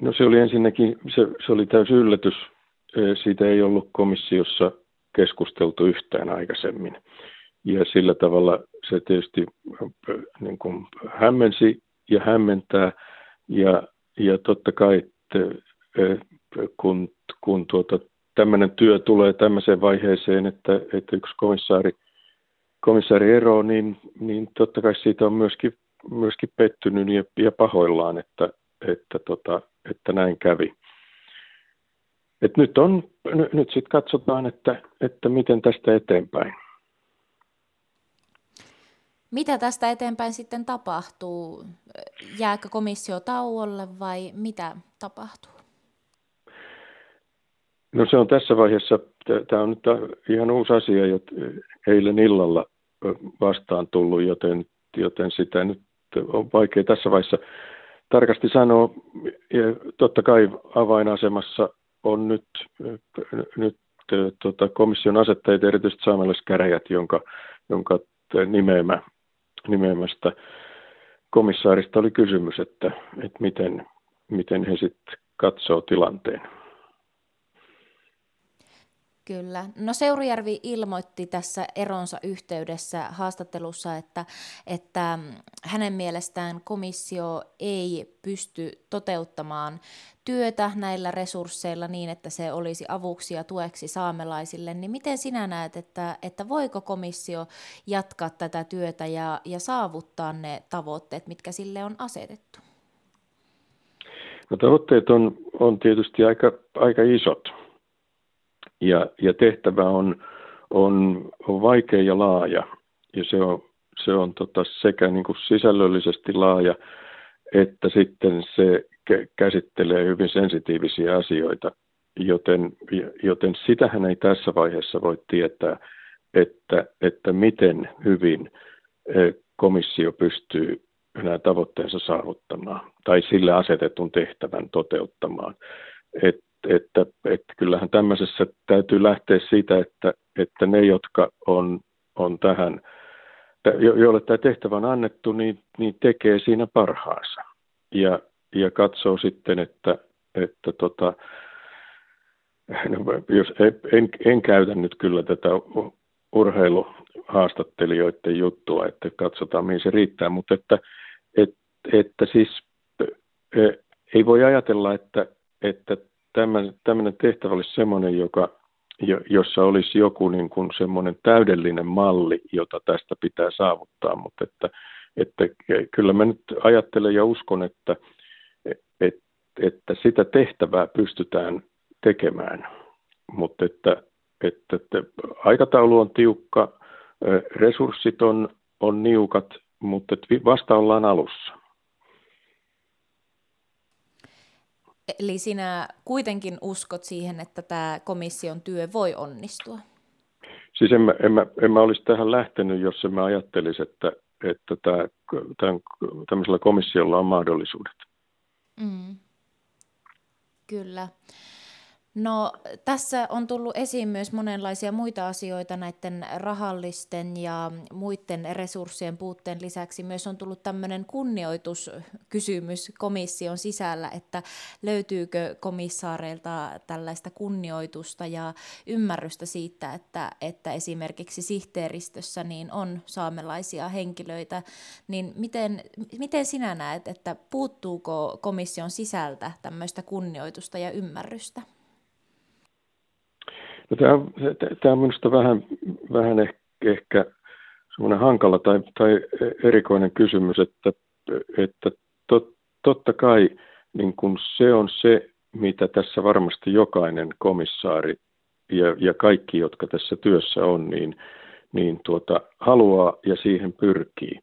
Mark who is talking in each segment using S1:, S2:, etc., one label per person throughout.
S1: No se oli ensinnäkin, se, se oli täysin yllätys. Siitä ei ollut komissiossa keskusteltu yhtään aikaisemmin. Ja sillä tavalla se tietysti niin kuin hämmensi ja hämmentää. Ja, ja totta kai, että kun, kun tuota, tämmöinen työ tulee tämmöiseen vaiheeseen, että, että yksi komissaari, komissaari ero, niin, niin totta kai siitä on myöskin, myöskin pettynyt ja, ja pahoillaan, että, että, tota, että näin kävi. Et nyt on, nyt sitten katsotaan, että, että miten tästä eteenpäin.
S2: Mitä tästä eteenpäin sitten tapahtuu? Jääkö komissio tauolle vai mitä tapahtuu?
S1: No se on tässä vaiheessa, tämä on nyt ihan uusi asia, jota eilen illalla vastaan tullut, joten, joten sitä nyt on vaikea tässä vaiheessa tarkasti sanoa. Ja totta kai avainasemassa on nyt, nyt tota, komission asettajat, erityisesti saamelaiskäräjät, jonka, jonka nimeämä, nimeämästä komissaarista oli kysymys, että, että miten, miten he sitten katsoo tilanteen.
S2: Kyllä. No Seurujärvi ilmoitti tässä eronsa yhteydessä haastattelussa, että, että hänen mielestään komissio ei pysty toteuttamaan työtä näillä resursseilla niin, että se olisi avuksi ja tueksi saamelaisille, niin miten sinä näet, että, että voiko komissio jatkaa tätä työtä ja, ja saavuttaa ne tavoitteet, mitkä sille on asetettu?
S1: No, tavoitteet on, on tietysti aika, aika isot ja, ja tehtävä on, on, on vaikea ja laaja ja se on, se on tota sekä niin kuin sisällöllisesti laaja että sitten se käsittelee hyvin sensitiivisiä asioita, joten, joten sitähän ei tässä vaiheessa voi tietää, että, että miten hyvin e, komissio pystyy nämä tavoitteensa saavuttamaan tai sille asetetun tehtävän toteuttamaan. Et, että, että kyllähän tämmöisessä täytyy lähteä siitä, että, että ne, jotka on, on tähän, joille tämä tehtävä on annettu, niin, niin tekee siinä parhaansa. Ja, ja katsoo sitten, että, että tota, no, jos en, en käytä nyt kyllä tätä urheiluhaastattelijoiden juttua, että katsotaan mihin se riittää, mutta että, että, että siis ei voi ajatella, että, että tämmöinen tehtävä olisi semmoinen, joka, jossa olisi joku niin kuin semmoinen täydellinen malli, jota tästä pitää saavuttaa, mutta että, että kyllä mä nyt ajattelen ja uskon, että, että, että sitä tehtävää pystytään tekemään, mutta että, että, että aikataulu on tiukka, resurssit on, on niukat, mutta vasta ollaan alussa.
S2: Eli sinä kuitenkin uskot siihen, että tämä komission työ voi onnistua?
S1: Siis en mä, en mä, en mä olisi tähän lähtenyt, jos en mä ajattelisi, että, että tämä, tämän, tämmöisellä komissiolla on mahdollisuudet. Mm.
S2: Kyllä. No tässä on tullut esiin myös monenlaisia muita asioita näiden rahallisten ja muiden resurssien puutteen lisäksi. Myös on tullut tämmöinen kunnioituskysymys komission sisällä, että löytyykö komissaareilta tällaista kunnioitusta ja ymmärrystä siitä, että, että esimerkiksi sihteeristössä niin on saamelaisia henkilöitä. Niin miten, miten sinä näet, että puuttuuko komission sisältä tämmöistä kunnioitusta ja ymmärrystä?
S1: No, tämä, tämä on minusta vähän, vähän ehkä, ehkä semmoinen hankala tai, tai erikoinen kysymys, että, että tot, totta kai niin kun se on se, mitä tässä varmasti jokainen komissaari ja, ja kaikki, jotka tässä työssä on, niin, niin tuota, haluaa ja siihen pyrkii.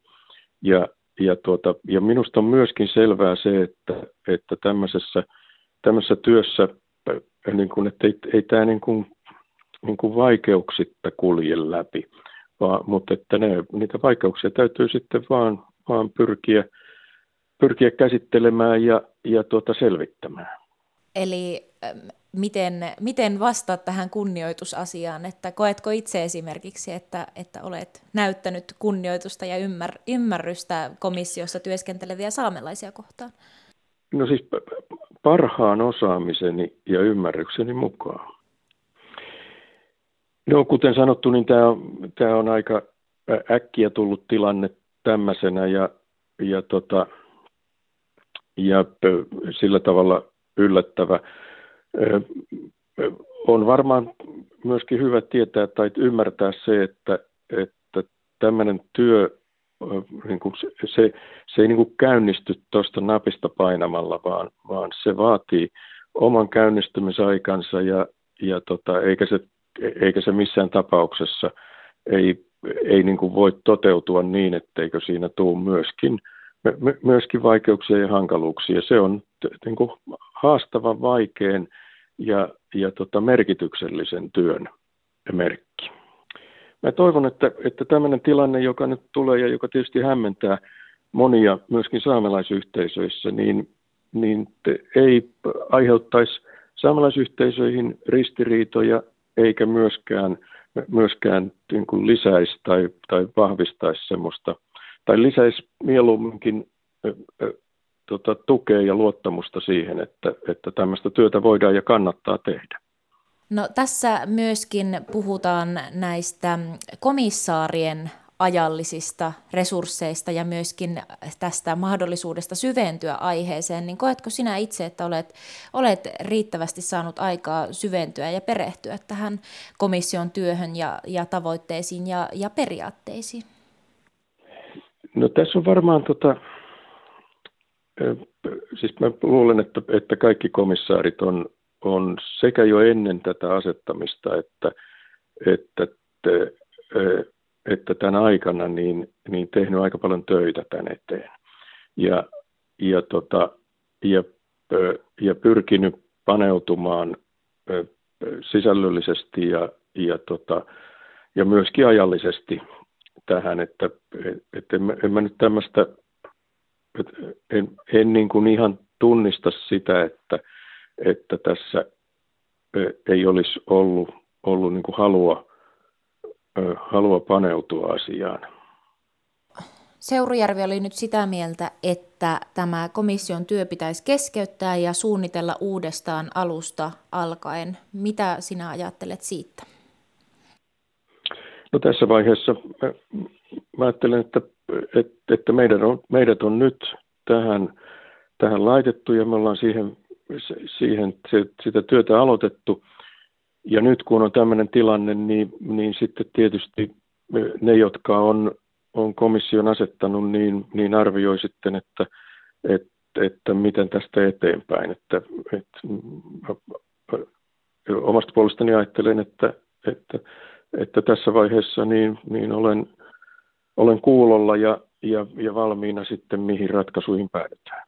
S1: Ja, ja, tuota, ja minusta on myöskin selvää se, että, että tämmöisessä, tämmöisessä työssä, niin kun, että ei, ei tämä niin kuin niin kuin vaikeuksitta kulje läpi, vaan, mutta että ne, niitä vaikeuksia täytyy sitten vaan, vaan pyrkiä, pyrkiä käsittelemään ja, ja tuota selvittämään.
S2: Eli miten, miten vastaat tähän kunnioitusasiaan, että koetko itse esimerkiksi, että, että olet näyttänyt kunnioitusta ja ymmär, ymmärrystä komissiossa työskenteleviä saamelaisia kohtaan?
S1: No siis parhaan osaamiseni ja ymmärrykseni mukaan. No kuten sanottu, niin tämä on, tämä on aika äkkiä tullut tilanne tämmöisenä ja, ja, tota, ja sillä tavalla yllättävä. On varmaan myöskin hyvä tietää tai ymmärtää se, että, että tämmöinen työ niin kuin se, se, se ei niin kuin käynnisty tuosta napista painamalla, vaan, vaan se vaatii oman käynnistymisaikansa ja, ja tota, eikä, se, eikä se missään tapauksessa ei, ei niin kuin voi toteutua niin, etteikö siinä tule myöskin, myöskin vaikeuksia ja hankaluuksia. Se on niin kuin haastavan, vaikean ja, ja tota, merkityksellisen työn merkki mä toivon, että, että tämmöinen tilanne, joka nyt tulee ja joka tietysti hämmentää monia myöskin saamelaisyhteisöissä, niin, niin ei aiheuttaisi saamelaisyhteisöihin ristiriitoja eikä myöskään, myöskään niin kuin lisäisi tai, tai vahvistaisi semmoista, tai lisäisi mieluumminkin tota, tukea ja luottamusta siihen, että, että tämmöistä työtä voidaan ja kannattaa tehdä.
S2: No tässä myöskin puhutaan näistä komissaarien ajallisista resursseista ja myöskin tästä mahdollisuudesta syventyä aiheeseen, niin koetko sinä itse, että olet, olet riittävästi saanut aikaa syventyä ja perehtyä tähän komission työhön ja, ja tavoitteisiin ja, ja periaatteisiin?
S1: No tässä on varmaan, tota, siis mä luulen, että, että kaikki komissaarit on, on sekä jo ennen tätä asettamista että, että, että tämän aikana niin, niin tehnyt aika paljon töitä tämän eteen. Ja, ja, tota, ja, ja pyrkinyt paneutumaan sisällöllisesti ja, ja, tota, ja myöskin ajallisesti tähän, että, että en, en mä nyt tämmöistä, en, en niin kuin ihan tunnista sitä, että, että tässä ei olisi ollut, ollut niin kuin halua, halua paneutua asiaan.
S2: Seurujärvi oli nyt sitä mieltä, että tämä komission työ pitäisi keskeyttää ja suunnitella uudestaan alusta alkaen. Mitä sinä ajattelet siitä?
S1: No tässä vaiheessa mä, mä ajattelen, että, että, että meidät, on, meidät on nyt tähän, tähän laitettu ja me ollaan siihen siihen sitä työtä aloitettu. Ja nyt kun on tämmöinen tilanne, niin, niin sitten tietysti ne, jotka on, on komission asettanut, niin, niin arvioi sitten, että, että, että miten tästä eteenpäin. Että, että, omasta puolestani ajattelen, että, että, että tässä vaiheessa niin, niin olen, olen kuulolla ja, ja, ja valmiina sitten, mihin ratkaisuihin päädytään.